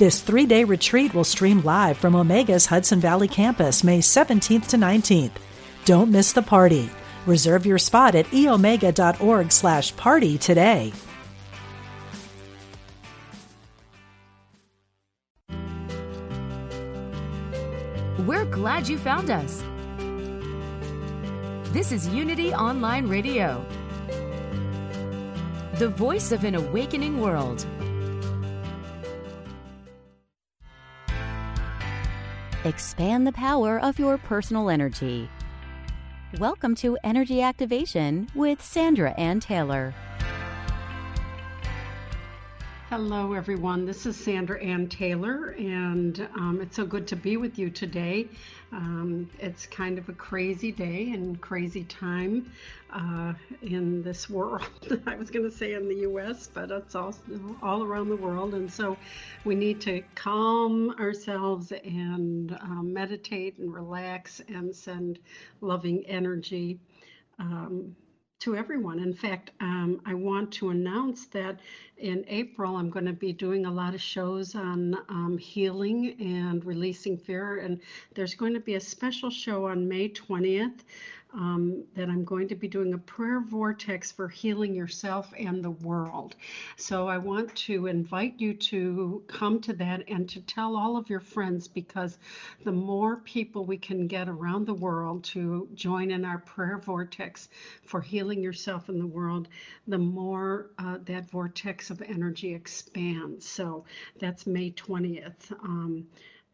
This three day retreat will stream live from Omega's Hudson Valley campus May 17th to 19th. Don't miss the party. Reserve your spot at eomega.org slash party today. We're glad you found us. This is Unity Online Radio, the voice of an awakening world. Expand the power of your personal energy. Welcome to Energy Activation with Sandra Ann Taylor. Hello, everyone. This is Sandra Ann Taylor, and um, it's so good to be with you today. Um, it's kind of a crazy day and crazy time uh, in this world. I was going to say in the U.S., but it's all all around the world, and so we need to calm ourselves and uh, meditate and relax and send loving energy. Um, to everyone. In fact, um, I want to announce that in April I'm going to be doing a lot of shows on um, healing and releasing fear. And there's going to be a special show on May 20th um, that I'm going to be doing a prayer vortex for healing yourself and the world. So I want to invite you to come to that and to tell all of your friends because the more people we can get around the world to join in our prayer vortex for healing yourself and the world, the more uh, that vortex of energy expands. So that's May 20th. Um,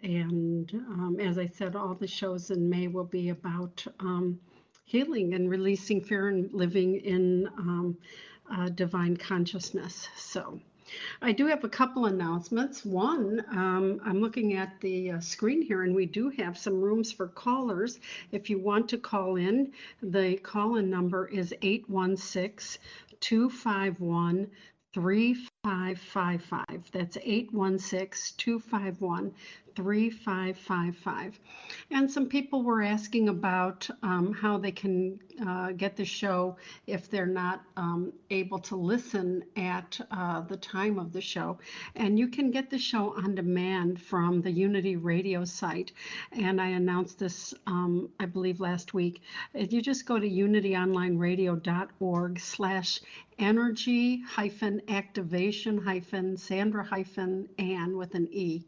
and um, as I said, all the shows in May will be about um, healing and releasing fear and living in um, uh, divine consciousness. So, I do have a couple announcements. One, um, I'm looking at the uh, screen here, and we do have some rooms for callers. If you want to call in, the call in number is 816 251 3555. That's 816 251 3555. And some people were asking about um, how they can uh, get the show if they're not um, able to listen at uh, the time of the show. And you can get the show on demand from the Unity radio site. And I announced this, um, I believe, last week. If you just go to unityonlineradio.org slash energy hyphen activation hyphen Sandra hyphen Ann with an E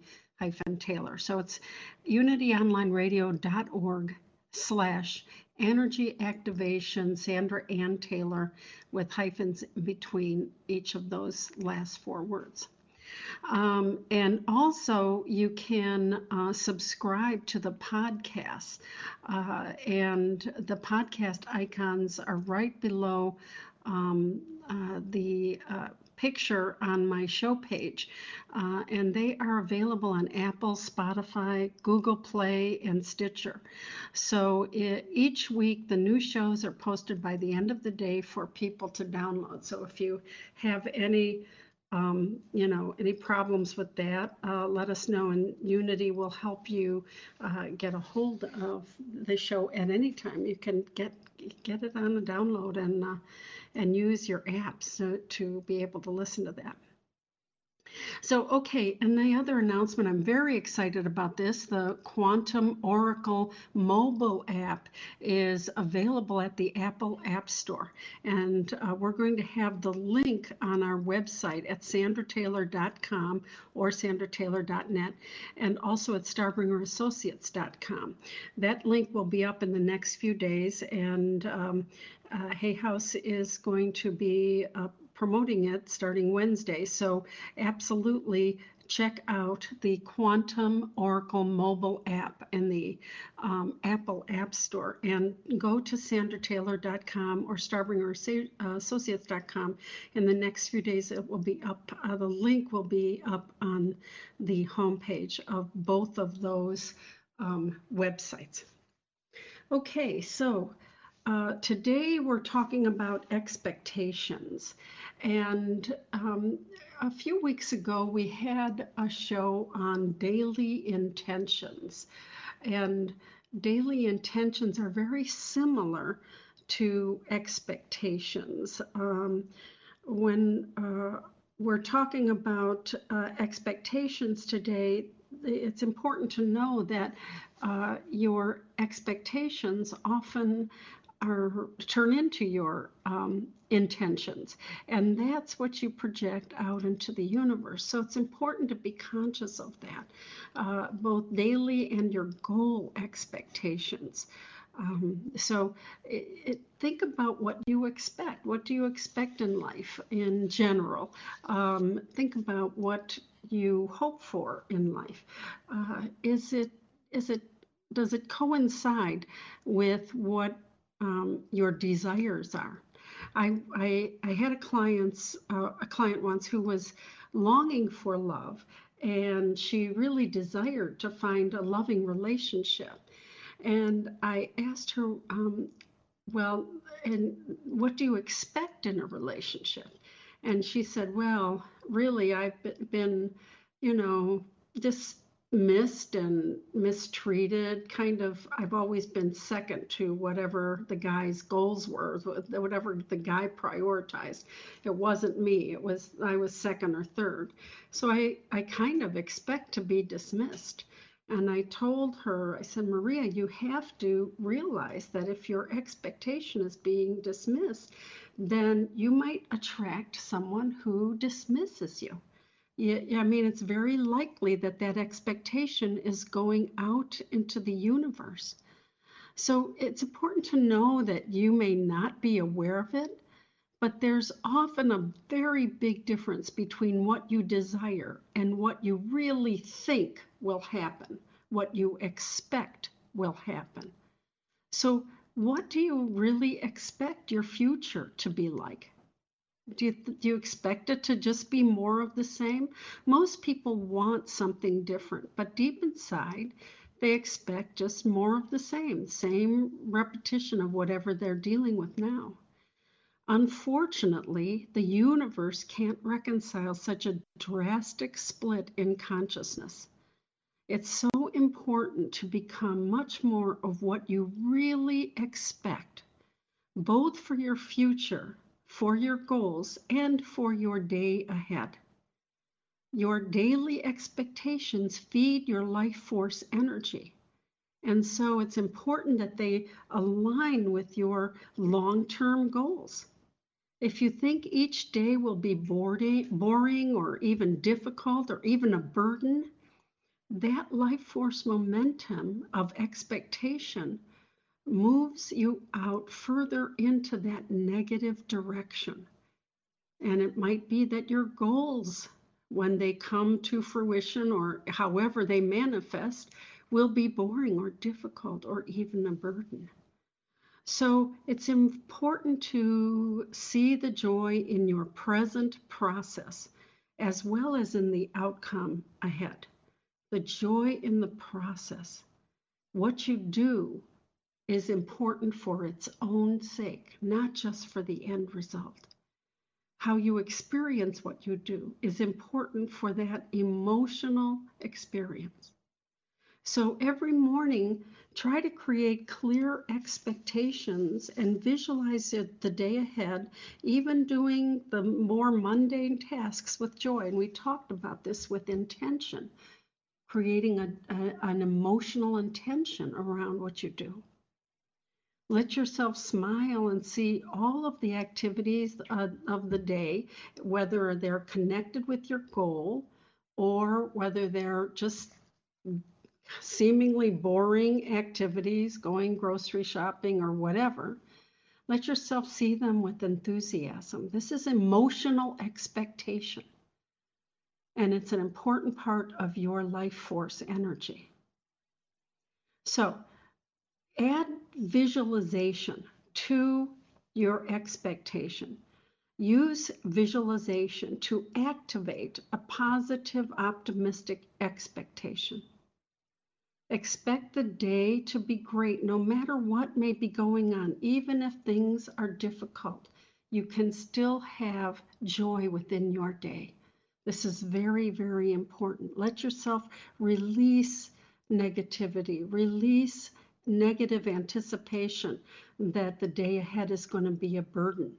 Taylor. So it's unityonlineradio.org slash energy activation Sandra Ann Taylor with hyphens between each of those last four words. Um, and also, you can uh, subscribe to the podcast, uh, and the podcast icons are right below um, uh, the uh, picture on my show page. Uh, and they are available on Apple, Spotify, Google Play, and Stitcher. So it, each week, the new shows are posted by the end of the day for people to download. So if you have any um, you know, any problems with that, uh, let us know, and Unity will help you uh, get a hold of the show at any time. You can get get it on a download and uh, and use your apps to, to be able to listen to that. So, okay, and the other announcement, I'm very excited about this. The Quantum Oracle mobile app is available at the Apple App Store. And uh, we're going to have the link on our website at sandrataylor.com or sandrataylor.net and also at starbringerassociates.com. That link will be up in the next few days, and um, uh, Hay House is going to be uh, promoting it starting Wednesday. So, absolutely check out the Quantum Oracle mobile app in the um, Apple App Store and go to sandrataylor.com or starbringerassociates.com. In the next few days, it will be up. Uh, the link will be up on the homepage of both of those um, websites. Okay, so uh, today we're talking about expectations. And um, a few weeks ago, we had a show on daily intentions. And daily intentions are very similar to expectations. Um, when uh, we're talking about uh, expectations today, it's important to know that uh, your expectations often are turn into your um, intentions. And that's what you project out into the universe. So it's important to be conscious of that uh, both daily and your goal expectations. Um, so it, it, think about what you expect? What do you expect in life in general? Um, think about what you hope for in life. Uh, is it is it does it coincide with what um, your desires are. I, I, I had a client's uh, a client once who was longing for love, and she really desired to find a loving relationship. And I asked her, um, well, and what do you expect in a relationship? And she said, well, really, I've been, you know, just missed and mistreated kind of i've always been second to whatever the guy's goals were whatever the guy prioritized. It wasn't me it was i was second or third. So i i kind of expect to be dismissed. And i told her i said maria you have to realize that if your expectation is being dismissed then you might attract someone who dismisses you I mean, it's very likely that that expectation is going out into the universe. So it's important to know that you may not be aware of it, but there's often a very big difference between what you desire and what you really think will happen, what you expect will happen. So, what do you really expect your future to be like? Do you, do you expect it to just be more of the same? Most people want something different, but deep inside, they expect just more of the same, same repetition of whatever they're dealing with now. Unfortunately, the universe can't reconcile such a drastic split in consciousness. It's so important to become much more of what you really expect, both for your future for your goals and for your day ahead. Your daily expectations feed your life force energy. And so it's important that they align with your long term goals. If you think each day will be boring or even difficult or even a burden, that life force momentum of expectation moves you out further into that negative direction. And it might be that your goals, when they come to fruition or however they manifest, will be boring or difficult or even a burden. So it's important to see the joy in your present process as well as in the outcome ahead. The joy in the process. What you do is important for its own sake, not just for the end result. How you experience what you do is important for that emotional experience. So every morning, try to create clear expectations and visualize it the day ahead, even doing the more mundane tasks with joy. And we talked about this with intention, creating a, a, an emotional intention around what you do. Let yourself smile and see all of the activities uh, of the day, whether they're connected with your goal or whether they're just seemingly boring activities, going grocery shopping or whatever. Let yourself see them with enthusiasm. This is emotional expectation. and it's an important part of your life force energy. So, add visualization to your expectation. Use visualization to activate a positive, optimistic expectation. Expect the day to be great no matter what may be going on, even if things are difficult. You can still have joy within your day. This is very, very important. Let yourself release negativity, release negative anticipation that the day ahead is going to be a burden,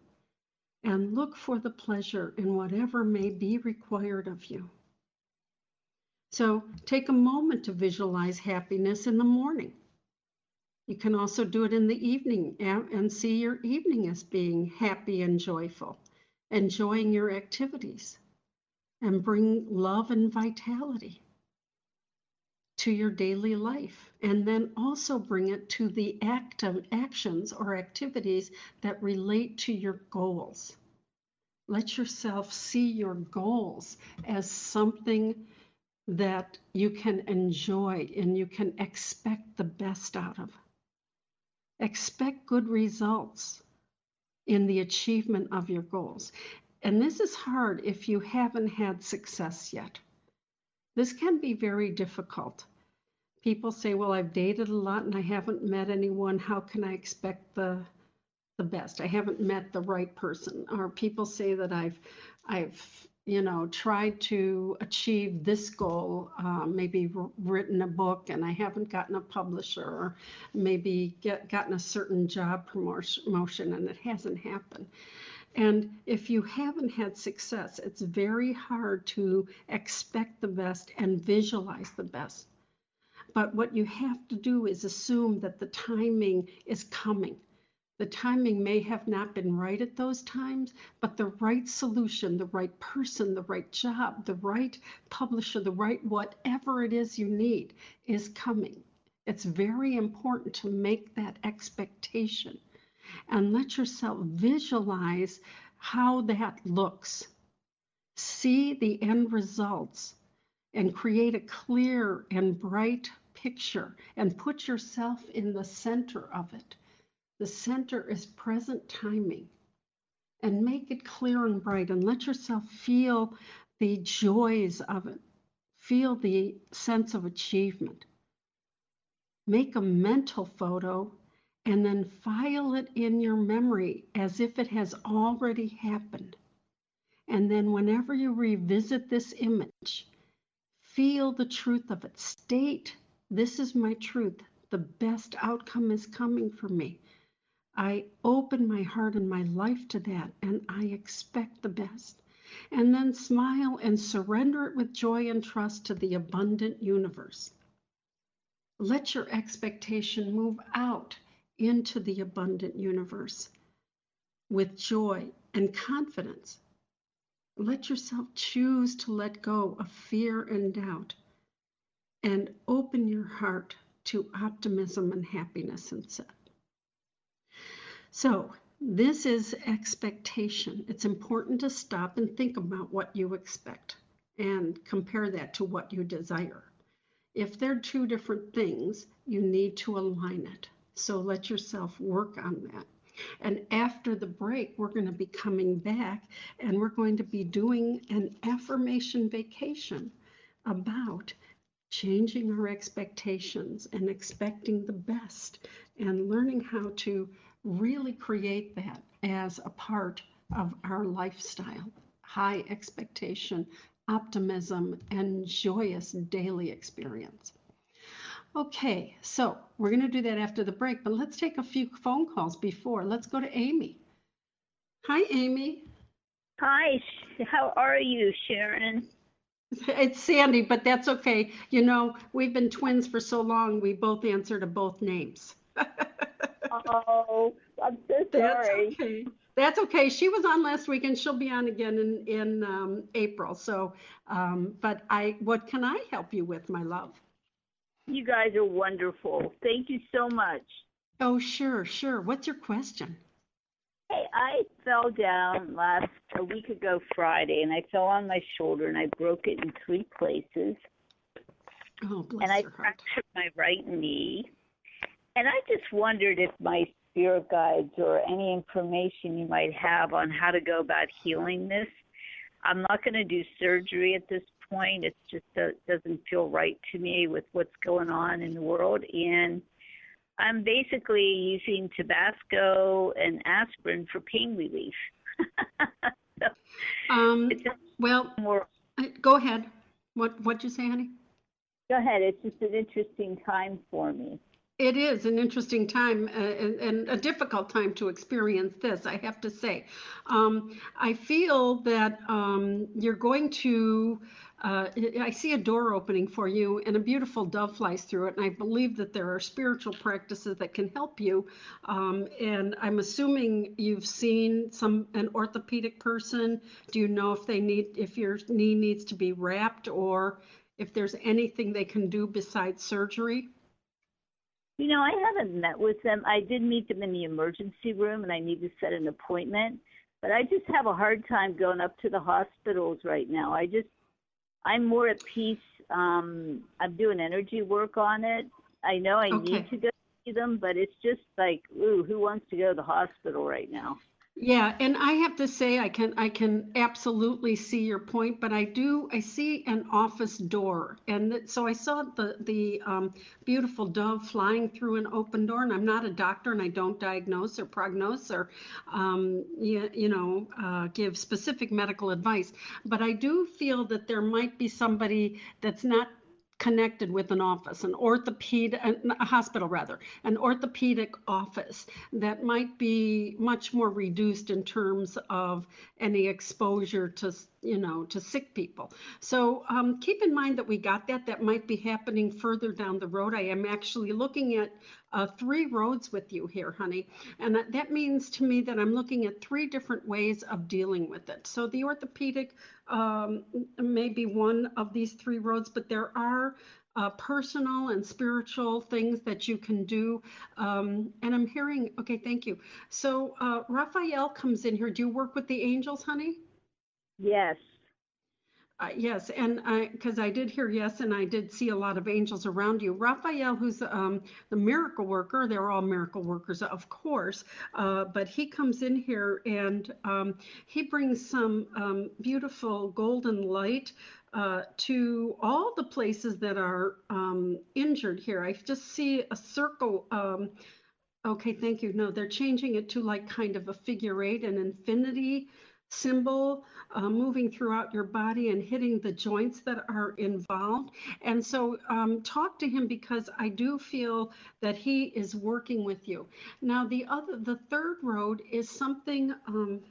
and look for the pleasure in whatever may be required of you. So take a moment to visualize happiness in the morning. You can also do it in the evening and see your evening as being happy and joyful, enjoying your activities, and bring love and vitality to your daily life. And then also bring it to the active actions or activities that relate to your goals. Let yourself see your goals as something that you can enjoy and you can expect the best out of. Expect good results in the achievement of your goals. And this is hard if you haven't had success yet. This can be very difficult. People say, Well, I've dated a lot and I haven't met anyone. How can I expect the the best? I haven't met the right person. Or people say that I've I've you know, tried to achieve this goal, uh, maybe written a book and I haven't gotten a publisher, or maybe get, gotten a certain job promotion and it hasn't happened. And if you haven't had success, it's very hard to expect the best and visualize the best. But what you have to do is assume that the timing is coming the timing may have not been right at those times, but the right solution, the right person, the right job, the right publisher, the right whatever it is you need is coming. It's very important to make that expectation and let yourself visualize how that looks. See the end results and create a clear and bright picture and put yourself in the center of it. The center is present timing. And make it clear and bright and let yourself feel the joys of it. Feel the sense of achievement. Make a mental photo and then file it in your memory as if it has already happened. And then, whenever you revisit this image, feel the truth of it. State, This is my truth. The best outcome is coming for me. I open my heart and my life to that, and I expect the best. And then smile and surrender it with joy and trust to the abundant universe. Let your expectation move out into the abundant universe with joy and confidence. Let yourself choose to let go of fear and doubt and open your heart to optimism and happiness instead. So, this is expectation. It's important to stop and think about what you expect and compare that to what you desire. If they're two different things, you need to align it. So let yourself work on that. And after the break, we're going to be coming back and we're going to be doing an affirmation vacation about changing our expectations and expecting the best and learning how to really create that as a part of our lifestyle high expectation, optimism, and joyous daily experience. Okay, so we're going to do that after the break, but let's take a few phone calls before. Let's go to Amy. Hi, Amy. Hi, how are you, Sharon? It's Sandy, but that's okay. You know, we've been twins for so long, we both answer to both names. oh, I'm so sorry. That's okay. That's okay. She was on last week, and she'll be on again in in um, April. So, um, but I, what can I help you with, my love? You guys are wonderful. Thank you so much. Oh, sure, sure. What's your question? Hey, I fell down last a week ago Friday, and I fell on my shoulder, and I broke it in three places, Oh, bless and I fractured my right knee. And I just wondered if my spirit guides or any information you might have on how to go about healing this. I'm not going to do surgery at this point. It just do- doesn't feel right to me with what's going on in the world, and I'm basically using Tabasco and aspirin for pain relief. so Um, it's well, more. uh, go ahead. What what'd you say, honey? Go ahead. It's just an interesting time for me. It is an interesting time uh, and, and a difficult time to experience this, I have to say. Um, I feel that um, you're going to, uh, I see a door opening for you and a beautiful dove flies through it. And I believe that there are spiritual practices that can help you. Um, and I'm assuming you've seen some an orthopedic person. Do you know if they need, if your knee needs to be wrapped or if there's anything they can do besides surgery? You know, I haven't met with them. I did meet them in the emergency room, and I need to set an appointment. But I just have a hard time going up to the hospitals right now. I just, I'm more at peace. Um, I'm doing energy work on it. I know I Okay. need to go see them, but it's just like, ooh, who wants to go to the hospital right now? Yeah, and I have to say I can I can absolutely see your point, but I do I see an office door, and that, so I saw the the um, beautiful dove flying through an open door. And I'm not a doctor, and I don't diagnose or prognose or um, you, you know uh, give specific medical advice, but I do feel that there might be somebody that's not connected with an office, an orthopedic, a hospital rather, an orthopedic office that might be much more reduced in terms of any exposure to, you know, to sick people. So um, keep in mind that we got that. That might be happening further down the road. I am actually looking at uh, three roads with you here, honey. And that, that means to me that I'm looking at three different ways of dealing with it. So the orthopedic um, may be one of these three roads, but there are uh, personal and spiritual things that you can do. Um, and I'm hearing, okay, thank you. So uh, Raphael comes in here. Do you work with the angels, honey? Yes. Uh, yes, and I, because I did hear yes, and I did see a lot of angels around you. Raphael, who's um, the miracle worker, they're all miracle workers, of course, uh, but he comes in here and um, he brings some um, beautiful golden light uh, to all the places that are um, injured here. I just see a circle. Um, okay, thank you. No, they're changing it to like kind of a figure eight, an infinity symbol uh, moving throughout your body and hitting the joints that are involved. And so um, talk to him because I do feel that he is working with you. Now the other, the third road is something. Um,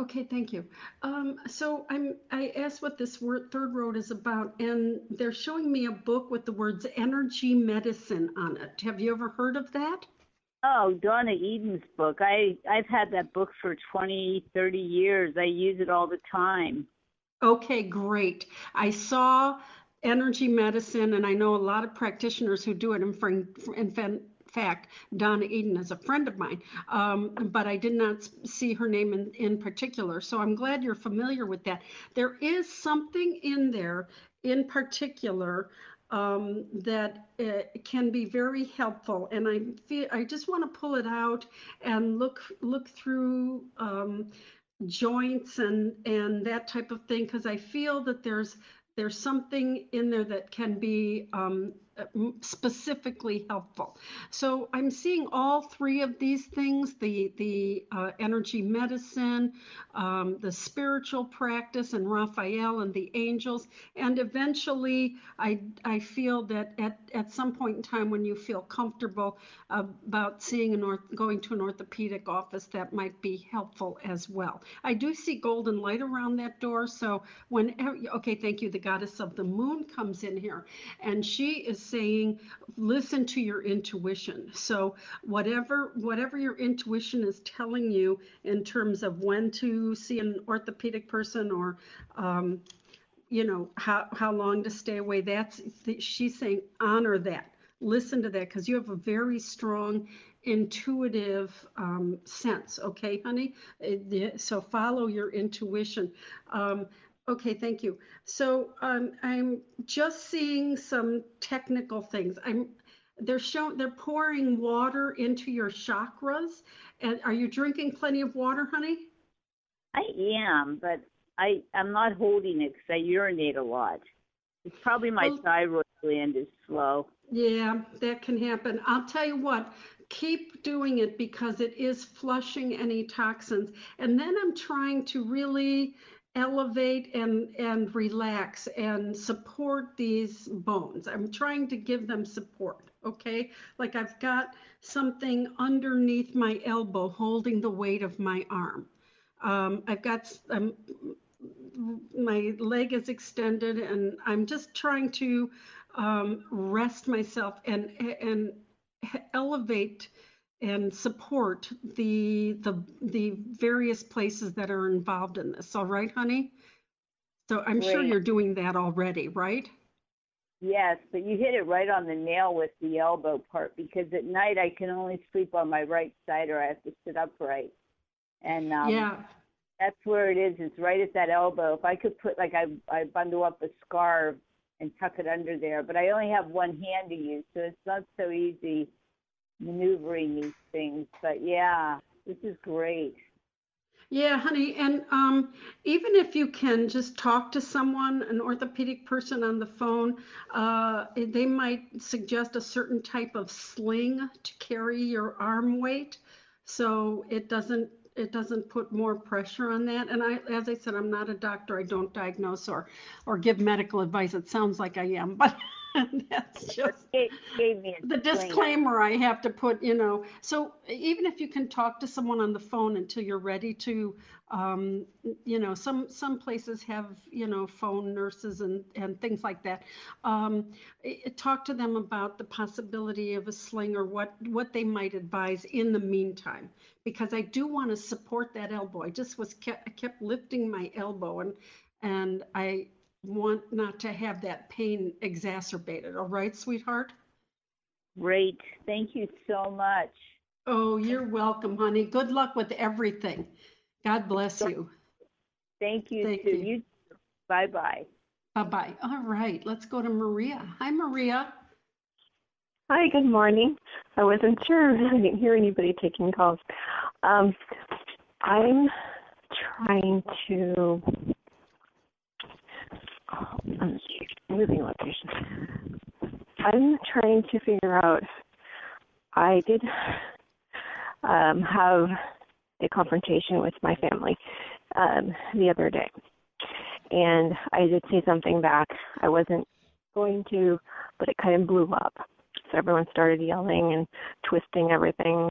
Okay, thank you. Um, so I'm, I asked what this word, third road is about, and they're showing me a book with the words energy medicine on it. Have you ever heard of that? Oh, Donna Eden's book. I I've had that book for 20, 30 years. I use it all the time. Okay, great. I saw energy medicine, and I know a lot of practitioners who do it. In, fr- in fa- fact, Donna Eden is a friend of mine, um, but I did not see her name in, in particular. So I'm glad you're familiar with that. There is something in there in particular um, that uh, can be very helpful, and I feel I just want to pull it out and look look through. Um, joints and and that type of thing because I feel that there's there's something in there that can be um, specifically helpful. So I'm seeing all three of these things: the the uh, energy medicine, um, the spiritual practice, and Raphael and the angels. And eventually, I I feel that at at some point in time when you feel comfortable about seeing an orth- going to an orthopedic office, that might be helpful as well. I do see golden light around that door. So whenever okay, thank you. The goddess of the moon comes in here, and she is saying listen to your intuition so whatever whatever your intuition is telling you in terms of when to see an orthopedic person or um, you know how how long to stay away that's she's saying honor that listen to that because you have a very strong intuitive um, sense. Okay, honey. So follow your intuition. Um, okay, thank you. So um, I'm just seeing some technical things. I'm they're showing they're pouring water into your chakras. And are you drinking plenty of water, honey? I am, but I I'm not holding it because I urinate a lot. It's probably my well, thyroid gland is slow. Yeah, that can happen. I'll tell you what, keep doing it because it is flushing any toxins. And then I'm trying to really elevate and and relax and support these bones. I'm trying to give them support, okay? Like I've got something underneath my elbow holding the weight of my arm. Um, I've got um, my leg is extended and I'm just trying to um, rest myself and and elevate and support the the the various places that are involved in this. All right, honey. So I'm Great. sure you're doing that already, right? Yes, but you hit it right on the nail with the elbow part because at night I can only sleep on my right side or I have to sit upright. And um, yeah, that's where it is. It's right at that elbow. If I could put like I I bundle up a scarf and tuck it under there, but I only have one hand to use, so it's not so easy maneuvering these things. But yeah, this is great. Yeah, honey, and um, even if you can just talk to someone, an orthopedic person on the phone, uh, they might suggest a certain type of sling to carry your arm weight, so it doesn't it doesn't put more pressure on that. And I, as I said, I'm not a doctor. I don't diagnose or, or give medical advice. It sounds like I am, but that's just the disclaimer I have to put, you know. So even if you can talk to someone on the phone until you're ready to, um, you know, some some places have, you know, phone nurses and and things like that. Um, talk to them about the possibility of a sling or what what they might advise in the meantime, because I do want to support that elbow. I just was kept, I kept lifting my elbow and and I want not to have that pain exacerbated. All right, sweetheart? Great. Thank you so much. Oh, you're welcome, honey. Good luck with everything. God bless you. Thank you. Thank you. you. Bye bye. Bye bye. All right, let's go to Maria. Hi, Maria. Hi, good morning. I wasn't sure. I didn't hear anybody taking calls. Um, I'm trying to Moving location. I'm trying to figure out. I did um, have a confrontation with my family um, the other day, and I did say something back. I wasn't going to, but it kind of blew up. So everyone started yelling and twisting everything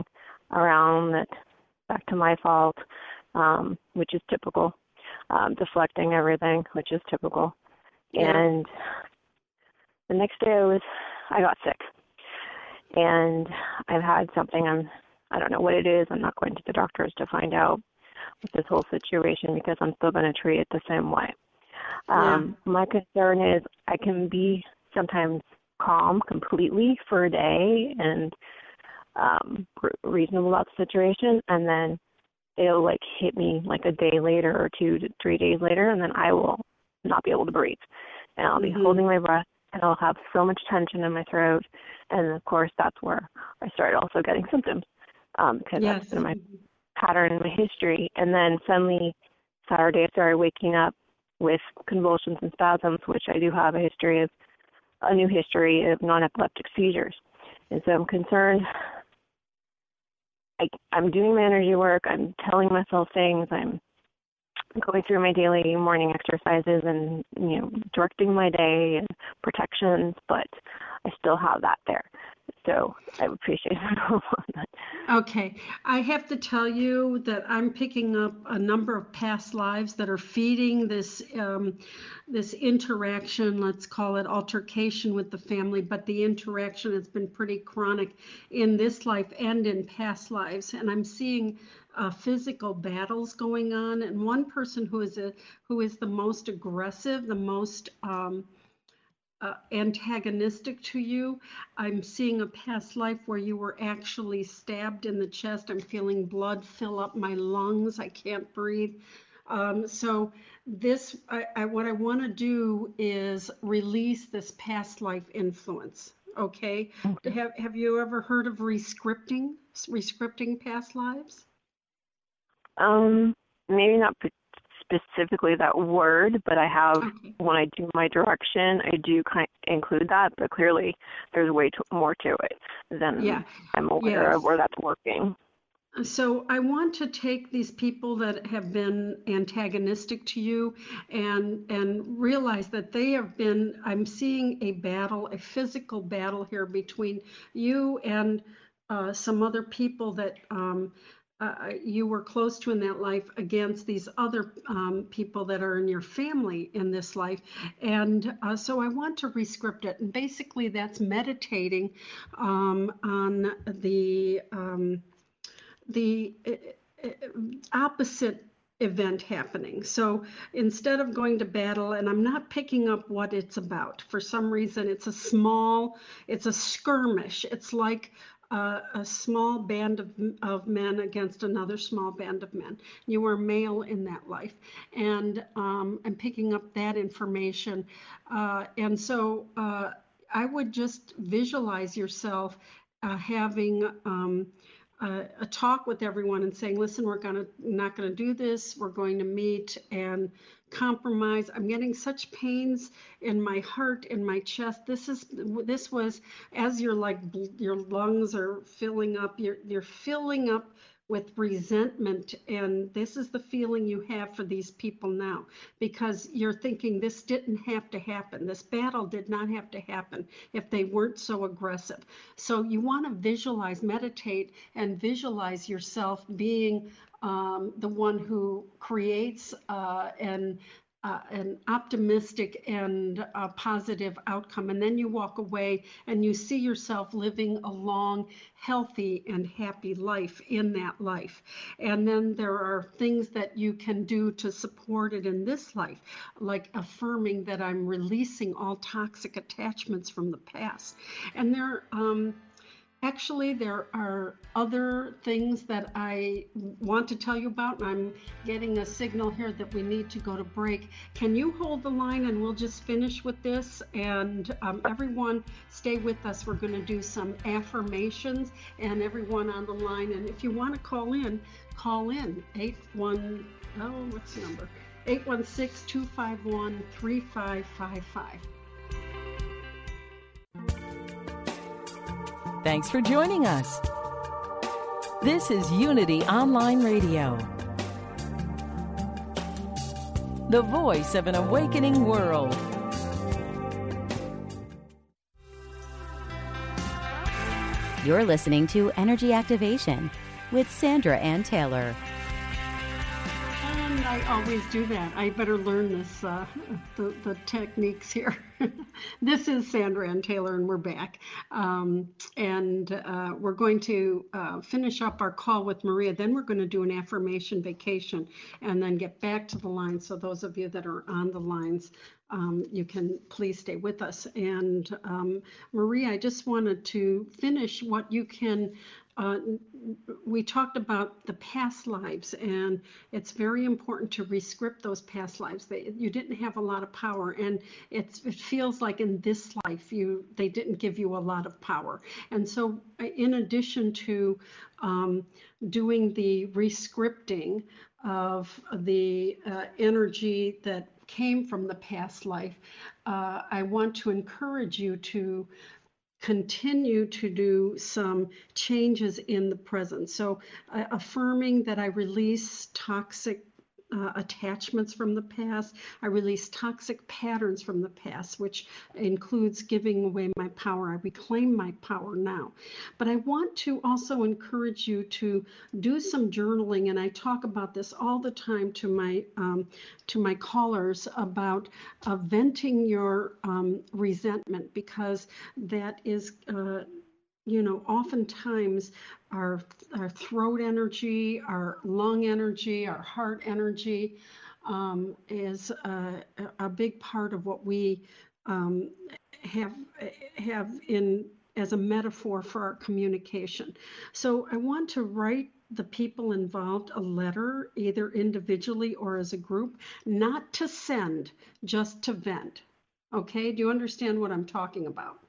around that back to my fault, um, which is typical. Um, deflecting everything, which is typical. And the next day I was I got sick. And I've had something I'm I don't know what it is. I'm not going to the doctors to find out with this whole situation because I'm still going to treat it the same way. Um, yeah. My concern is I can be sometimes calm completely for a day and um, reasonable about the situation, and then it'll like hit me like a day later or two to three days later, and then I will not be able to breathe. And I'll be mm-hmm. holding my breath and I'll have so much tension in my throat. And of course, that's where I started also getting symptoms um, because yes. that's been my pattern in my history. And then suddenly, Saturday, I started waking up with convulsions and spasms, which I do have a history of, a new history of non epileptic seizures. And so I'm concerned. I, I'm doing my energy work. I'm telling myself things. I'm going through my daily morning exercises and you know directing my day and protections but i still have that there so i appreciate that. Okay. I have to tell you that i'm picking up a number of past lives that are feeding this um, this interaction let's call it altercation with the family but the interaction has been pretty chronic in this life and in past lives. And i'm seeing uh, physical battles going on, and one person who is a who is the most aggressive, the most um, uh, antagonistic to you. I'm seeing a past life where you were actually stabbed in the chest. I'm feeling blood fill up my lungs. I can't breathe. Um, so this, I, I, what I want to do is release this past life influence. Okay. okay. Have Have you ever heard of rescripting? Rescripting past lives? Um, maybe not specifically that word, but I have okay. when I do my direction, I do kind of include that. But clearly, there's way to, more to it than yeah. I'm aware yes. of where that's working. So I want to take these people that have been antagonistic to you and and realize that they have been I'm seeing a battle, a physical battle here between you and uh, some other people that um, uh, you were close to in that life against these other um, people that are in your family in this life. And uh, so I want to rescript it. And basically, that's meditating um, on the um, the uh, uh, opposite event happening. So instead of going to battle, and I'm not picking up what it's about, for some reason, it's a small, it's a skirmish. It's like uh, a small band of, of men against another small band of men. You were male in that life. And um, I'm picking up that information. Uh, and so uh, I would just visualize yourself uh, having. Um, uh, a talk with everyone and saying, listen, we're gonna not gonna do this. We're going to meet and compromise. I'm getting such pains in my heart, in my chest. This is this was as you're like your lungs are filling up. You're you're filling up with resentment. And this is the feeling you have for these people now because you're thinking this didn't have to happen. This battle did not have to happen if they weren't so aggressive. So you want to visualize, meditate, and visualize yourself being um, the one who creates uh, and uh, an optimistic and positive outcome. And then you walk away and you see yourself living a long, healthy, and happy life in that life. And then there are things that you can do to support it in this life, like affirming that I'm releasing all toxic attachments from the past. And there, um, Actually, there are other things that I want to tell you about, and I'm getting a signal here that we need to go to break. Can you hold the line and we'll just finish with this? And um, everyone, stay with us. We're going to do some affirmations, and everyone on the line. And if you want to call in, call in 81. Oh, what's the number? 816 251 3555. Thanks for joining us. This is Unity Online Radio, the voice of an awakening world. You're listening to Energy Activation with Sandra Ann Taylor. I always do that. I better learn this, uh, the, the techniques here. this is Sandra Ann Taylor, and we're back. Um, and uh, we're going to uh, finish up our call with Maria. Then we're going to do an affirmation vacation and then get back to the line. So, those of you that are on the lines, um, you can please stay with us. And um, Maria, I just wanted to finish what you can uh, we talked about the past lives, and it's very important to rescript those past lives. They, you didn't have a lot of power, and it feels like in this life you they didn't give you a lot of power. And so, uh, in addition to um, doing the rescripting of the uh, energy that came from the past life, uh, I want to encourage you to continue to do some changes in the present. So, uh, affirming that I release toxic uh, attachments from the past. I release toxic patterns from the past, which includes giving away my power. I reclaim my power now. But I want to also encourage you to do some journaling, and I talk about this all the time to my um, to my callers about uh, venting your um, resentment because that is. Uh, you know, oftentimes our, our throat energy, our lung energy, our heart energy um, is a, a, big part of what we um, have have in as a metaphor for our communication. So I want to write the people involved a letter, either individually or as a group, not to send, just to vent. Okay, do you understand what I'm talking about?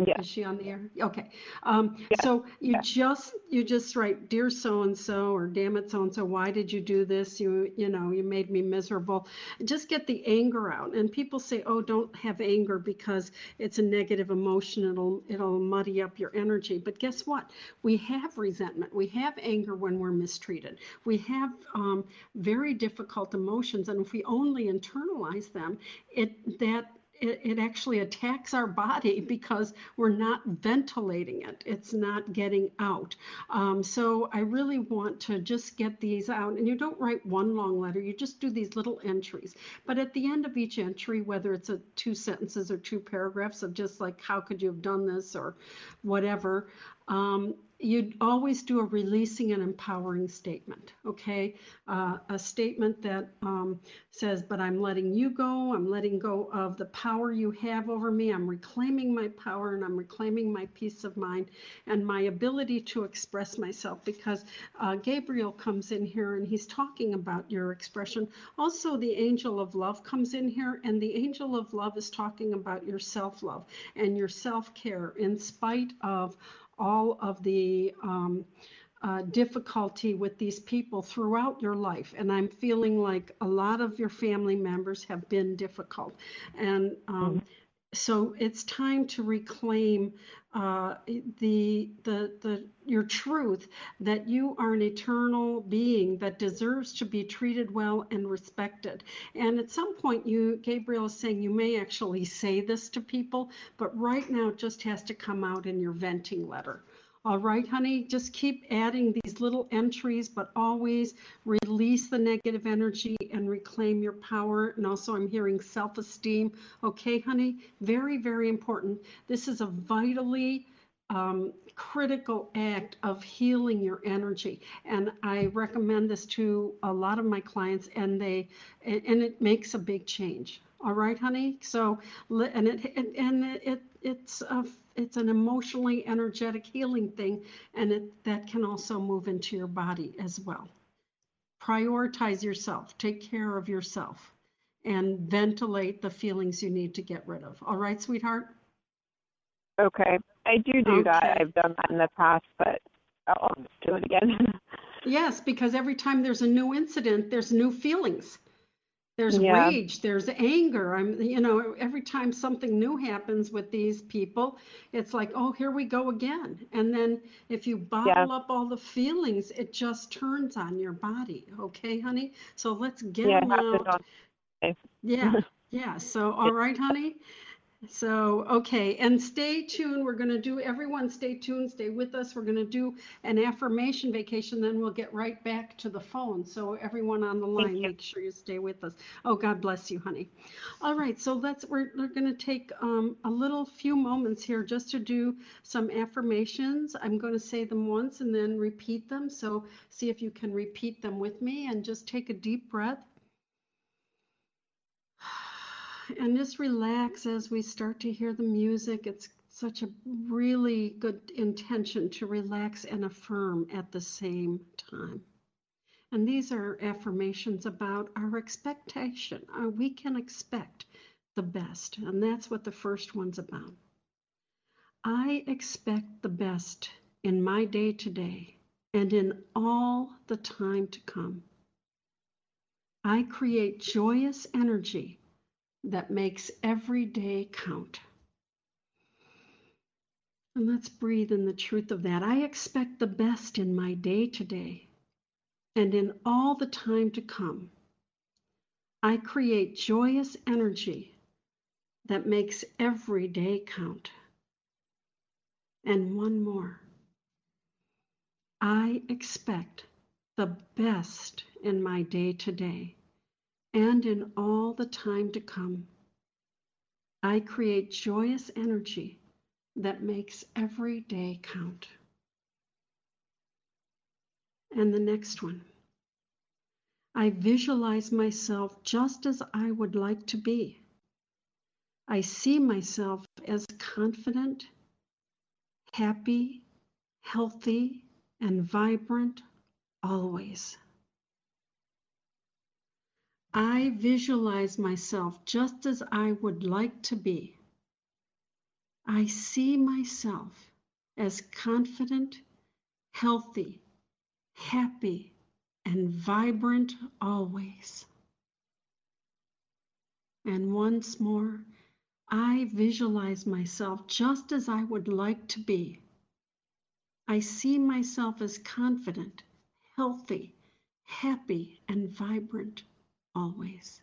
Yeah. Is she on the air? Okay. Um, Yeah. so you Yeah. just you just write, dear so and so, or damn it so and so, why did you do this? You you know you made me miserable. Just get the anger out. And people say, oh, don't have anger because it's a negative emotion. It'll it'll muddy up your energy. But guess what? We have resentment. We have anger when we're mistreated. We have um, very difficult emotions, and if we only internalize them, it that it, it actually attacks our body because we're not ventilating it. It's not getting out. Um, so I really want to just get these out. And you don't write one long letter, you just do these little entries. But at the end of each entry, whether it's a two sentences or two paragraphs of just like, how could you have done this or whatever, um, you'd always do a releasing and empowering statement, okay? Uh, a statement that um, says, But I'm letting you go. I'm letting go of the power you have over me. I'm reclaiming my power and I'm reclaiming my peace of mind and my ability to express myself because uh, Gabriel comes in here and he's talking about your expression. Also, the angel of love comes in here and the angel of love is talking about your self love and your self care in spite of all of the um, uh, difficulty with these people throughout your life. And I'm feeling like a lot of your family members have been difficult. And um, so it's time to reclaim uh, the, the, the, your truth that you are an eternal being that deserves to be treated well and respected. And at some point, you, Gabriel is saying you may actually say this to people, but right now it just has to come out in your venting letter. All right, honey, just keep adding these little entries, but always release the negative energy and reclaim your power. And also, I'm hearing self esteem. Okay, honey, very, very important. This is a vitally um, critical act of healing your energy. And I recommend this to a lot of my clients, and they and it makes a big change. All right, honey. So, and it and it it's a it's an emotionally energetic healing thing, and it that can also move into your body as well. Prioritize yourself. Take care of yourself, and ventilate the feelings you need to get rid of. All right, sweetheart. Okay. I do do that. I've done that in the past, but I'll do it again. Yes, because every time there's a new incident, there's new feelings. There's Yeah. rage, there's anger. I'm, you know, every time something new happens with these people, it's like, oh, here we go again. And then if you bottle up all the feelings, it just turns on your body. Okay, honey? So let's get yeah, them I have to out. Yeah, yeah. So, all right, honey. So, okay, and stay tuned. We're going to do, everyone stay tuned, stay with us. We're going to do an affirmation vacation, then we'll get right back to the phone. So, everyone on the line, make sure you stay with us. Oh, God bless you, honey. All right, so let's, we're, we're going to take um, a little few moments here just to do some affirmations. I'm going to say them once and then repeat them. So, see if you can repeat them with me and just take a deep breath and just relax as we start to hear the music. It's such a really good intention to relax and affirm at the same time. And these are affirmations about our expectation. Uh, we can expect the best, and that's what the first one's about. I expect the best in my day to day and in all the time to come. I create joyous energy that makes every day count. And let's breathe in the truth of that. I expect the best in my day today and in all the time to come. I create joyous energy that makes every day count. And one more. I expect the best in my day to day and in all the time to come. I create joyous energy that makes every day count. And the next one. I visualize myself just as I would like to be. I see myself as confident, happy, healthy, and vibrant always. I visualize myself just as I would like to be. I see myself as confident, healthy, happy, and vibrant always. And once more, I visualize myself just as I would like to be. I see myself as confident, healthy, happy, and vibrant always.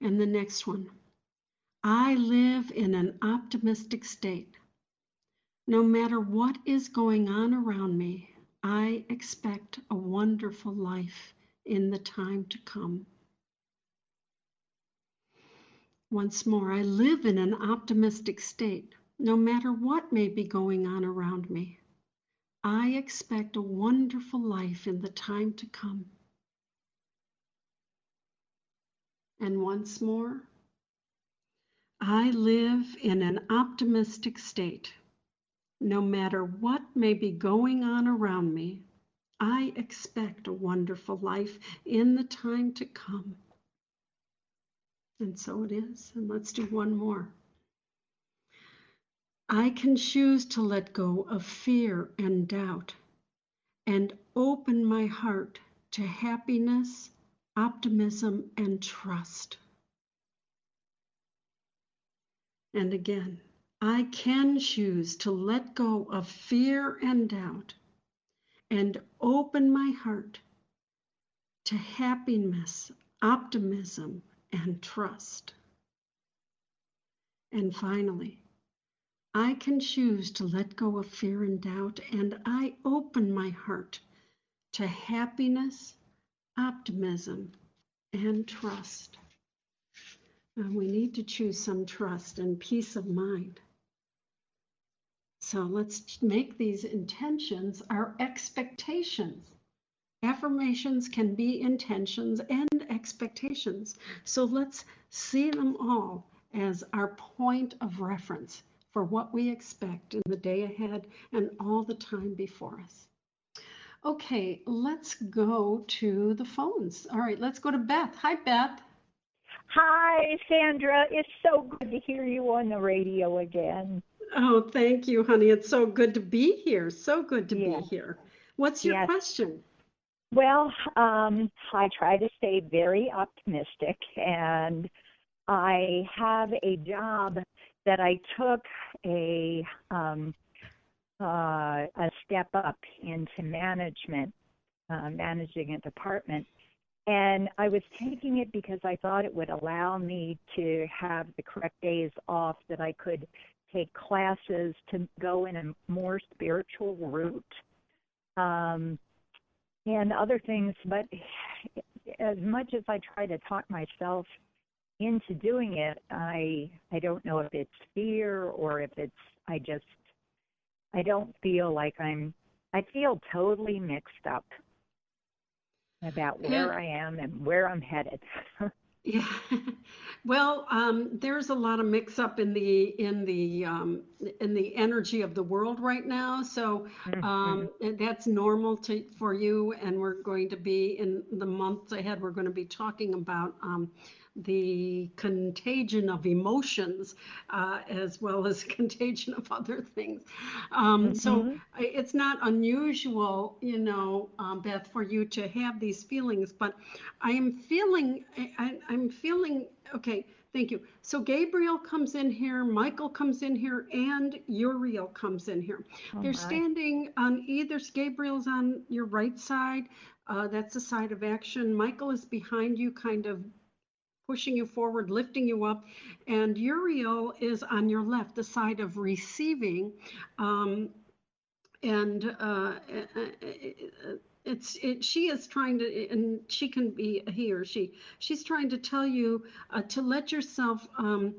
And the next one I live in an optimistic state. No matter what is going on around me, I expect a wonderful life in the time to come. Once more, I live in an optimistic state. No matter what may be going on around me, I expect a wonderful life in the time to come. And once more, I live in an optimistic state. No matter what may be going on around me, I expect a wonderful life in the time to come. And so it is. And let's do one more. I can choose to let go of fear and doubt and open my heart to happiness, optimism, and trust. And again, I can choose to let go of fear and doubt and open my heart to happiness, optimism, and trust. And finally, I can choose to let go of fear and doubt, and I open my heart to happiness, optimism, and trust. And we need to choose some trust and peace of mind. So let's make these intentions our expectations. Affirmations can be intentions and expectations. So let's see them all as our point of reference for what we expect in the day ahead and all the time before us. Okay, let's go to the phones. All right, let's go to Beth. Hi, Beth. Hi, Sandra. It's so good to hear you on the radio again. Oh, thank you, honey. It's so good to be here. So good to be here. What's your yes. question? Well, um, I try to stay very optimistic, and I have a job that I took a um, uh, a step up into management, uh, managing a department. And I was taking it because I thought it would allow me to have the correct days off that I could take classes to go in a more spiritual route um, and other things. But as much as I try to talk myself into doing it, I I don't know if it's fear or if it's I just I don't feel like I'm I feel totally mixed up about where yeah. I am and where I'm headed. yeah. Well, um, there's a lot of mix up in the in the um, in the energy of the world right now. So um, mm-hmm. that's normal to for you. And we're going to be in the months ahead. We're going to be talking about um, the contagion of emotions uh, as well as contagion of other things. Um, mm-hmm. So it's not unusual, you know, um, Beth, for you to have these feelings, but I am feeling, I, I'm feeling, okay, Thank you. So Gabriel comes in here, Michael comes in here, and Uriel comes in here. Oh They're standing on either, Gabriel's on your right side. Uh, that's the side of action. Michael is behind you, kind of pushing you forward, lifting you up. And Uriel is on your left, the side of receiving. Um, and uh, it's it, she is trying to, and she can be he or she. She's trying to tell you uh, to let yourself. Um,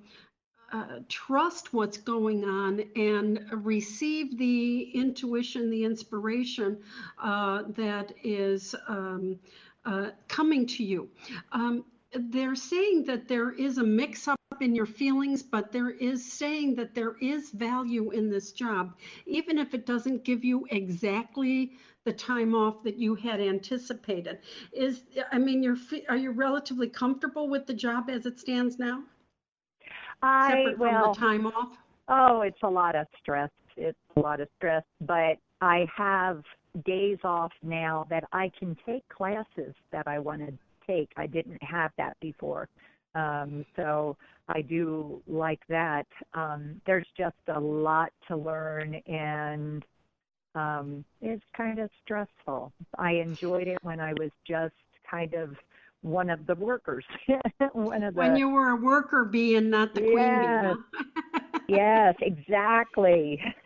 uh, trust what's going on and receive the intuition, the inspiration uh, that is um, uh, coming to you. Um, they're saying that there is a mix up in your feelings, but there is saying that there is value in this job, even if it doesn't give you exactly the time off that you had anticipated. Is I mean, you're are you relatively comfortable with the job as it stands now? I Separate well, from the time off. Oh, it's a lot of stress. It's a lot of stress, but I have days off now that I can take classes that I want to take. I didn't have that before. Um, so I do like that. Um, there's just a lot to learn and um, it's kind of stressful. I enjoyed it when I was just kind of one of the workers. one of the, when you were a worker bee and not the queen yes. bee. Huh? yes, exactly.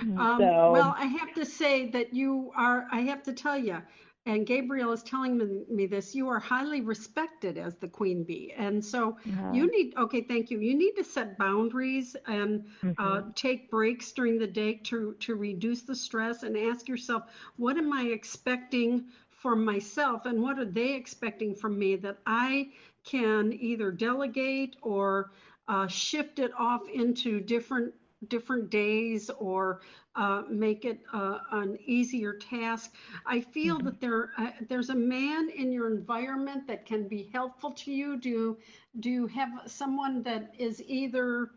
um, so, well, I have to say that you are, I have to tell you, and Gabriel is telling me, this, you are highly respected as the queen bee. And so yeah. you need, okay, thank you. You need to set boundaries and uh, mm-hmm. uh, take breaks during the day to, to reduce the stress and ask yourself, what am I expecting from myself and what are they expecting from me that I can either delegate or uh, shift it off into different different days or uh, make it uh, an easier task. I feel mm-hmm. that there uh, there's a man in your environment that can be helpful to you. Do do you have someone that is either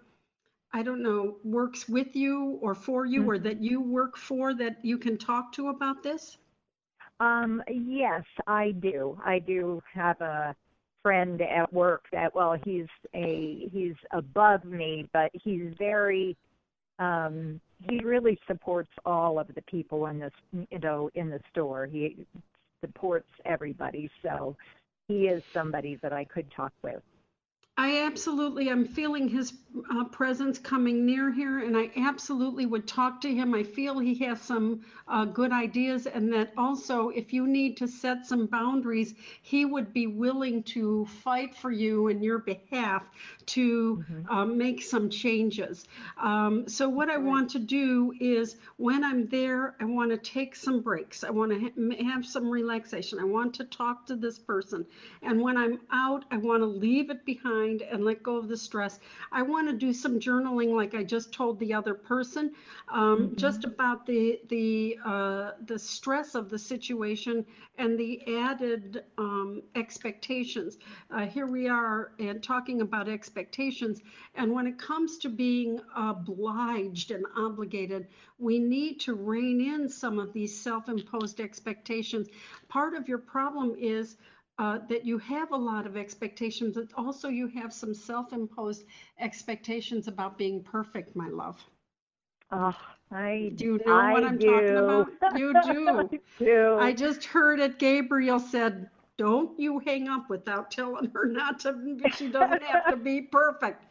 I don't know works with you or for you mm-hmm. or that you work for that you can talk to about this? Um, yes, I do. I do have a friend at work that well he's a he's above me but he's very um, he really supports all of the people in this, you know, in the store. He supports everybody, so he is somebody that I could talk with. I absolutely am feeling his uh, presence coming near here, and I absolutely would talk to him. I feel he has some uh, good ideas, and that also, if you need to set some boundaries, he would be willing to fight for you in your behalf to mm-hmm. uh, make some changes. Um, so, what I want to do is when I'm there, I want to take some breaks. I want to ha- have some relaxation. I want to talk to this person. And when I'm out, I want to leave it behind mind and let go of the stress. I want to do some journaling, like I just told the other person, um, mm-hmm. just about the the uh, the stress of the situation and the added um, expectations. Uh, here we are and talking about expectations, and when it comes to being obliged and obligated, we need to rein in some of these self-imposed expectations. Part of your problem is uh, that you have a lot of expectations, but also you have some self imposed expectations about being perfect, my love. Oh, I do. You know I what I'm do. talking about? You do. I do. I just heard it. Gabriel said, Don't you hang up without telling her not to, she doesn't have to be perfect.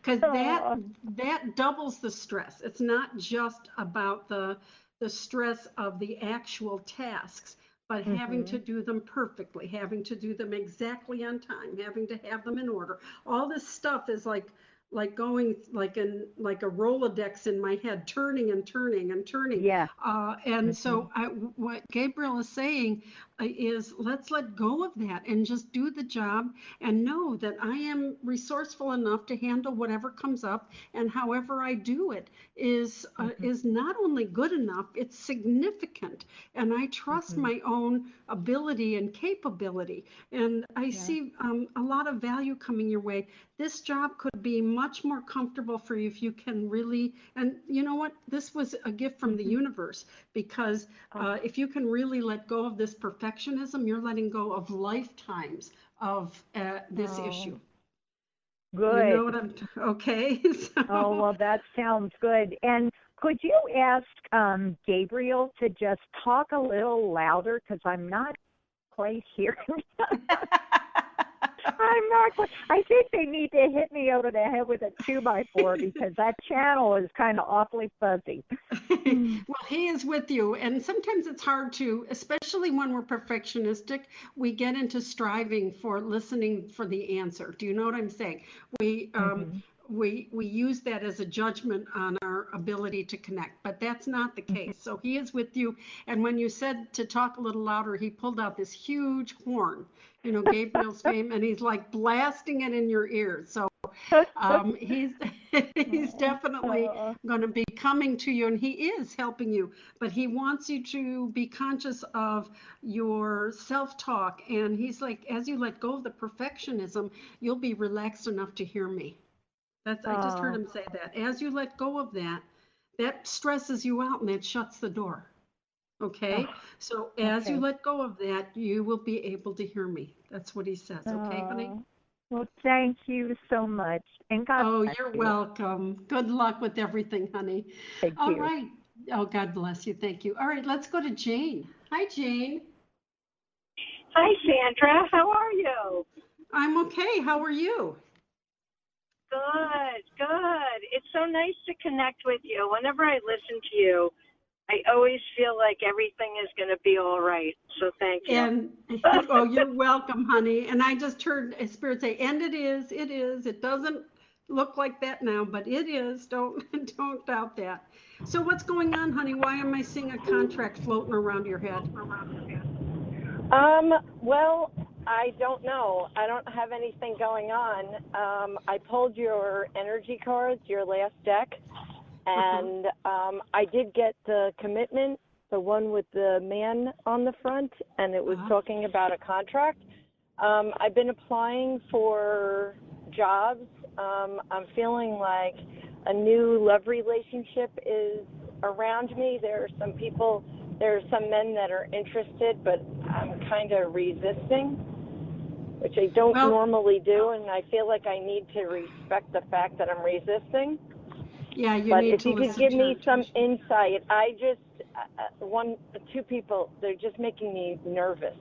Because that, that doubles the stress. It's not just about the, the stress of the actual tasks but mm-hmm. having to do them perfectly, having to do them exactly on time, having to have them in order. All this stuff is like like going like in like a rolodex in my head turning and turning and turning yeah uh, and mm-hmm. so I, what gabriel is saying uh, is let's let go of that and just do the job and know that i am resourceful enough to handle whatever comes up and however i do it is uh, mm-hmm. is not only good enough it's significant and i trust mm-hmm. my own ability and capability and i yeah. see um, a lot of value coming your way this job could be much more comfortable for you if you can really and you know what this was a gift from the mm-hmm. universe because oh. uh, if you can really let go of this perfectionism you're letting go of lifetimes of uh, this oh. issue good you know what i'm t- okay so. oh well that sounds good and could you ask um, gabriel to just talk a little louder because i'm not quite hearing I'm not. I think they need to hit me over the head with a two by four because that channel is kind of awfully fuzzy. well, he is with you, and sometimes it's hard to, especially when we're perfectionistic. We get into striving for listening for the answer. Do you know what I'm saying? We um, mm-hmm we we use that as a judgment on our ability to connect but that's not the mm-hmm. case so he is with you and when you said to talk a little louder he pulled out this huge horn you know, Gabriel's fame, and he's like blasting it in your ears. So um, he's he's definitely going to be coming to you, and he is helping you. But he wants you to be conscious of your self-talk, and he's like, as you let go of the perfectionism, you'll be relaxed enough to hear me. That's I just heard him say that. As you let go of that, that stresses you out, and that shuts the door. Okay, oh, so as you let go of that, you will be able to hear me. That's what he says. Okay, oh, honey. Oh, Well, thank you so much. And God Oh, bless you're you. welcome. Good luck with everything, honey. Thank All you. right. Oh, God bless you. Thank you. All right, let's go to Jane. Hi, Jane. Hi, Sandra. How are you? I'm okay. How are you? Good, good. It's so nice to connect with you. Whenever I listen to you, I always feel like everything is going to be all right. So thank you. And oh, you're welcome, honey. And I just heard a spirit say, "And it is. It is. It doesn't look like that now, but it is. Don't don't doubt that." So what's going on, honey? Why am I seeing a contract floating around your head? Um, well, I don't know. I don't have anything going on. Um, I pulled your energy cards, your last deck, and um, I did get the commitment, the one with the man on the front, and it was Uh-huh. talking about a contract. Um, I've been applying for jobs. Um, I'm feeling like a new love relationship is around me. There are some people, there are some men that are interested, but I'm kind of resisting, which I don't Well- normally do, and I feel like I need to respect the fact that I'm resisting. Yeah, you but need if to you could give me some insight, I just uh, uh, one, two people, they're just making me nervous.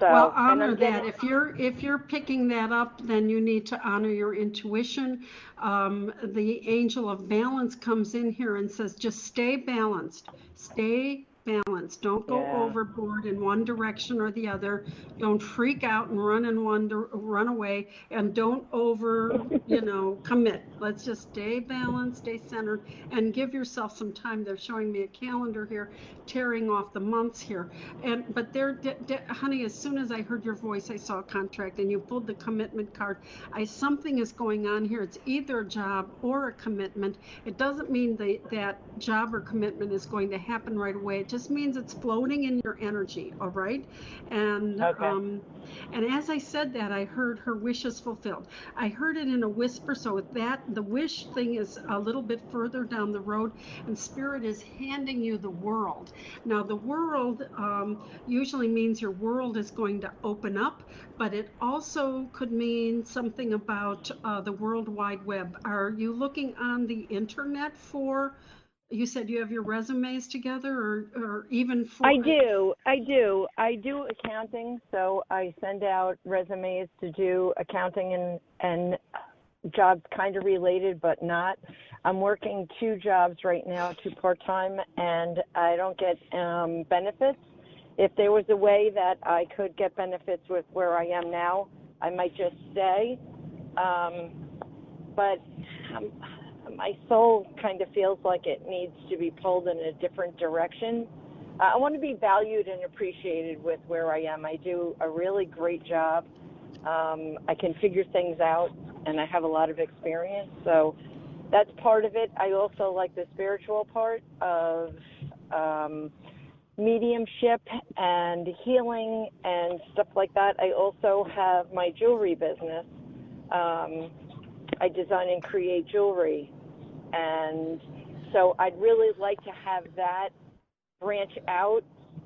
So, Well, honor that. If you're if you're picking that up, then you need to honor your intuition. Um, the angel of balance comes in here and says, just stay balanced. Stay balanced. Don't go Yeah. overboard in one direction or the other. Don't freak out and run in one run away, and don't over you know commit. Let's just stay balanced, stay centered, and give yourself some time. They're showing me a calendar here, tearing off the months here, and but they're, de- de- honey. As soon as I heard your voice, I saw a contract, and you pulled the commitment card. I something is going on here. It's either a job or a commitment. It doesn't mean that that job or commitment is going to happen right away. It just means it's floating in your energy. All right, and Okay. um, and as I said that, I heard her wishes fulfilled. I heard it in a whisper, so that, the wish thing is a little bit further down the road, and Spirit is handing you the world. Now, the world um, usually means your world is going to open up, but it also could mean something about uh, the World Wide Web. Are you looking on the internet for? You said you have your resumes together, or, or even for. I do. I do. I do accounting, so I send out resumes to do accounting and and jobs kind of related but not. I'm working two jobs right now, two part-time and I don't get um benefits. If there was a way that I could get benefits with where I am now, I might just stay. Um but um, my soul kind of feels like it needs to be pulled in a different direction. Uh, I want to be valued and appreciated with where I am. I do a really great job. Um, I can figure things out, and I have a lot of experience. So that's part of it. I also like the spiritual part of um, mediumship and healing and stuff like that. I also have my jewelry business. Um, I design and create jewelry, and so I'd really like to have that branch out.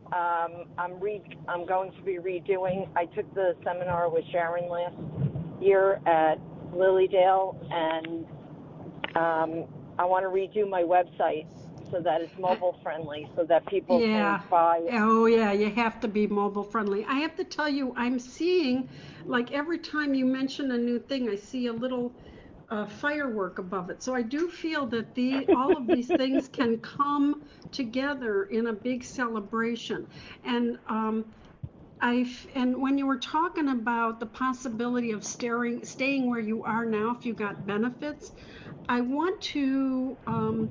Um, I'm re- I'm going to be redoing. I took the seminar with Sharon last year at Lily Dale, and um, I want to redo my website so that it's mobile friendly, so that people Yeah. can buy. Oh, yeah, you have to be mobile friendly. I have to tell you, I'm seeing, like every time you mention a new thing, I see a little uh, firework above it. So I do feel that the all of these things can come together in a big celebration. And um, I and when you were talking about the possibility of staring, staying where you are now if you got benefits, I want to um,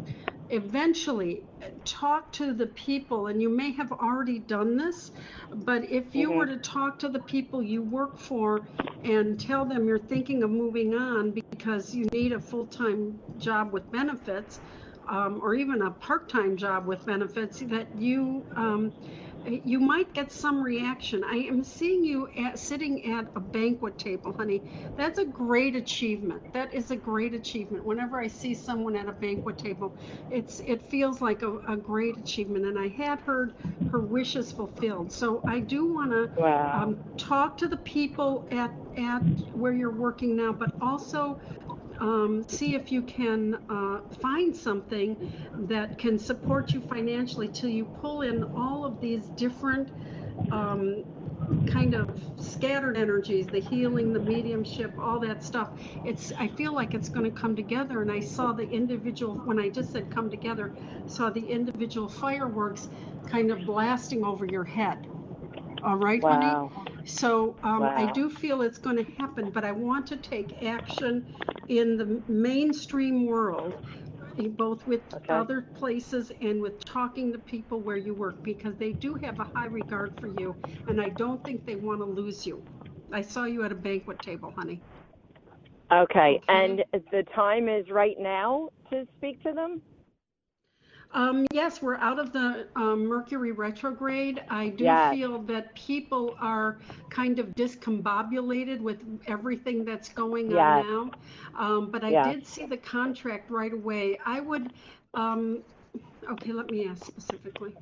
eventually talk to the people and you may have already done this but if you Mhm. were to talk to the people you work for and tell them you're thinking of moving on because you need a full-time job with benefits um, or even a part-time job with benefits that you um, you might get some reaction. I am seeing you at, sitting at a banquet table, honey. That's a great achievement. That is a great achievement. Whenever I see someone at a banquet table, it's it feels like a, a great achievement. And I had heard her wishes fulfilled. So I do want to Wow. um, talk to the people at at where you're working now, but also um, see if you can uh, find something that can support you financially till you pull in all of these different um, kind of scattered energies the healing the mediumship all that stuff. It's i feel like it's going to come together and i saw the individual when i just said come together saw the individual fireworks kind of blasting over your head. All right honey? Wow. So um, I do feel it's going to happen, but I want to take action in the mainstream world, both with Okay. other places and with talking to people where you work, because they do have a high regard for you, and I don't think they want to lose you. I saw you at a banquet table, honey. Okay. Okay. And the time is right now to speak to them? Um, yes, we're out of the um, Mercury retrograde. I do Yes. feel that people are kind of discombobulated with everything that's going Yes. on now. Um, but I Yes. did see the contract right away. I would, um, okay, let me ask specifically.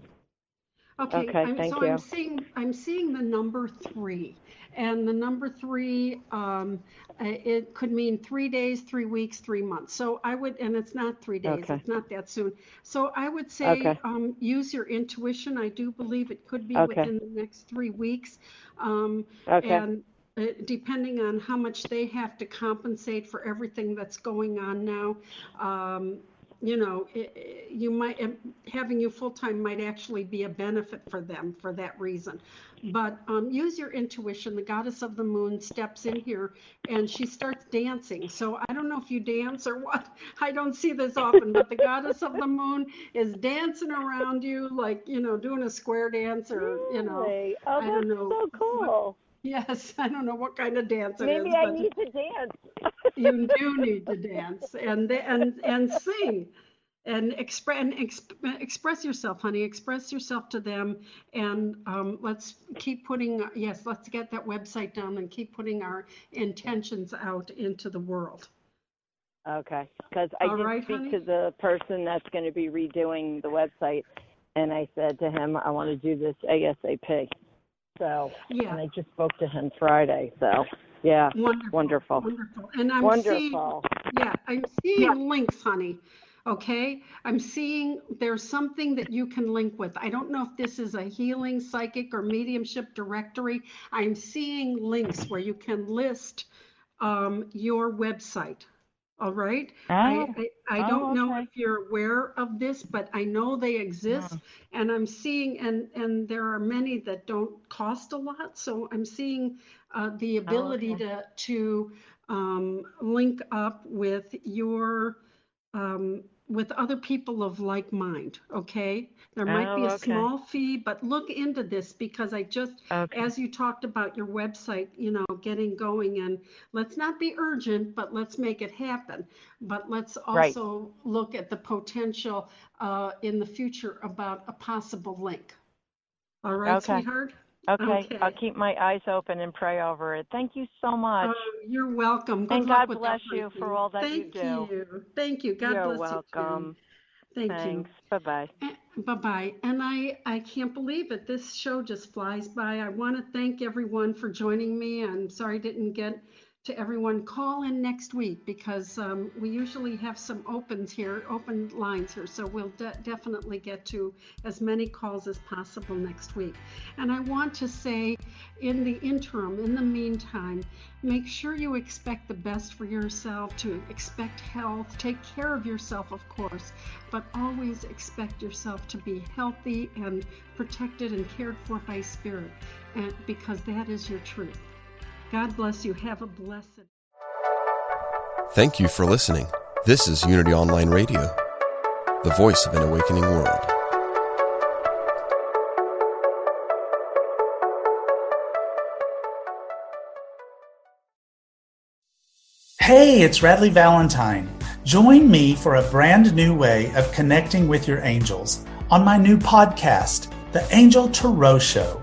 Okay, Okay, I'm, so you. I'm seeing I'm seeing the number three, and the number three um, uh, it could mean three days, three weeks, three months. So I would, and it's not three days. Okay. It's not that soon. So I would say Okay. um, use your intuition. I do believe it could be Okay. within the next three weeks. Um, Okay. and uh, depending on how much they have to compensate for everything that's going on now, um, you know, i i- you might having you full time might actually be a benefit for them for that reason. But um, use your intuition. The goddess of the moon steps in here and she starts dancing. So I don't know if you dance or what. I don't see this often, but the goddess of the moon is dancing around you like you know doing a square dance or you know. Oh, I don't that's know so cool. Yes, I don't know what kind of dance it is, Maybe I need to dance. you do need to dance and and and sing and express and exp- express yourself, honey. Express yourself to them, and um, let's keep putting. Yes, let's get that website down and keep putting our intentions out into the world. Okay, because I All did right, speak honey. to the person that's going to be redoing the website, and I said to him, I want to do this ASAP. So, Yeah. and I just spoke to him Friday. So, yeah, Wonderful. Wonderful. Wonderful. And I'm seeing. wonderful. Yeah, I'm seeing links, honey. Okay, I'm seeing there's something that you can link with. I don't know if this is a healing psychic or mediumship directory. I'm seeing links where you can list um, your website. All right. I, Oh, I, I oh, don't know okay. if you're aware of this, but I know they exist, and I'm seeing and and there are many that don't cost a lot. So I'm seeing uh, the ability okay. to to um, link up with your um, with other people of like mind. Okay, there might be Oh, a okay. small fee, but look into this because I just Okay. as you talked about your website, you know, getting going and let's not be urgent, but let's make it happen. But let's Right. also look at the potential uh, in the future about a possible link. All right, Okay. sweetheart? Okay. Okay. I'll keep my eyes open and pray over it. Thank you so much. Oh, you're welcome. Good And God bless you for all that you Thank do. you. Thank you. God You're bless welcome. you. Thank Thanks. Bye bye. Bye bye. And I, I can't believe it. This show just flies by. I want to thank everyone for joining me. I'm sorry I didn't get to everyone. Call in next week because um, we usually have some opens here, open lines here. So we'll de- definitely get to as many calls as possible next week. And I want to say, in the interim, in the meantime, make sure you expect the best for yourself, to expect health, take care of yourself, of course, but always expect yourself to be healthy and protected and cared for by spirit, and because that is your truth. God bless you. Have a blessed. Thank you for listening. This is Unity Online Radio, the voice of an awakening world. Hey, it's Radleigh Valentine. Join me for a brand new way of connecting with your angels on my new podcast, The Angel Tarot Show.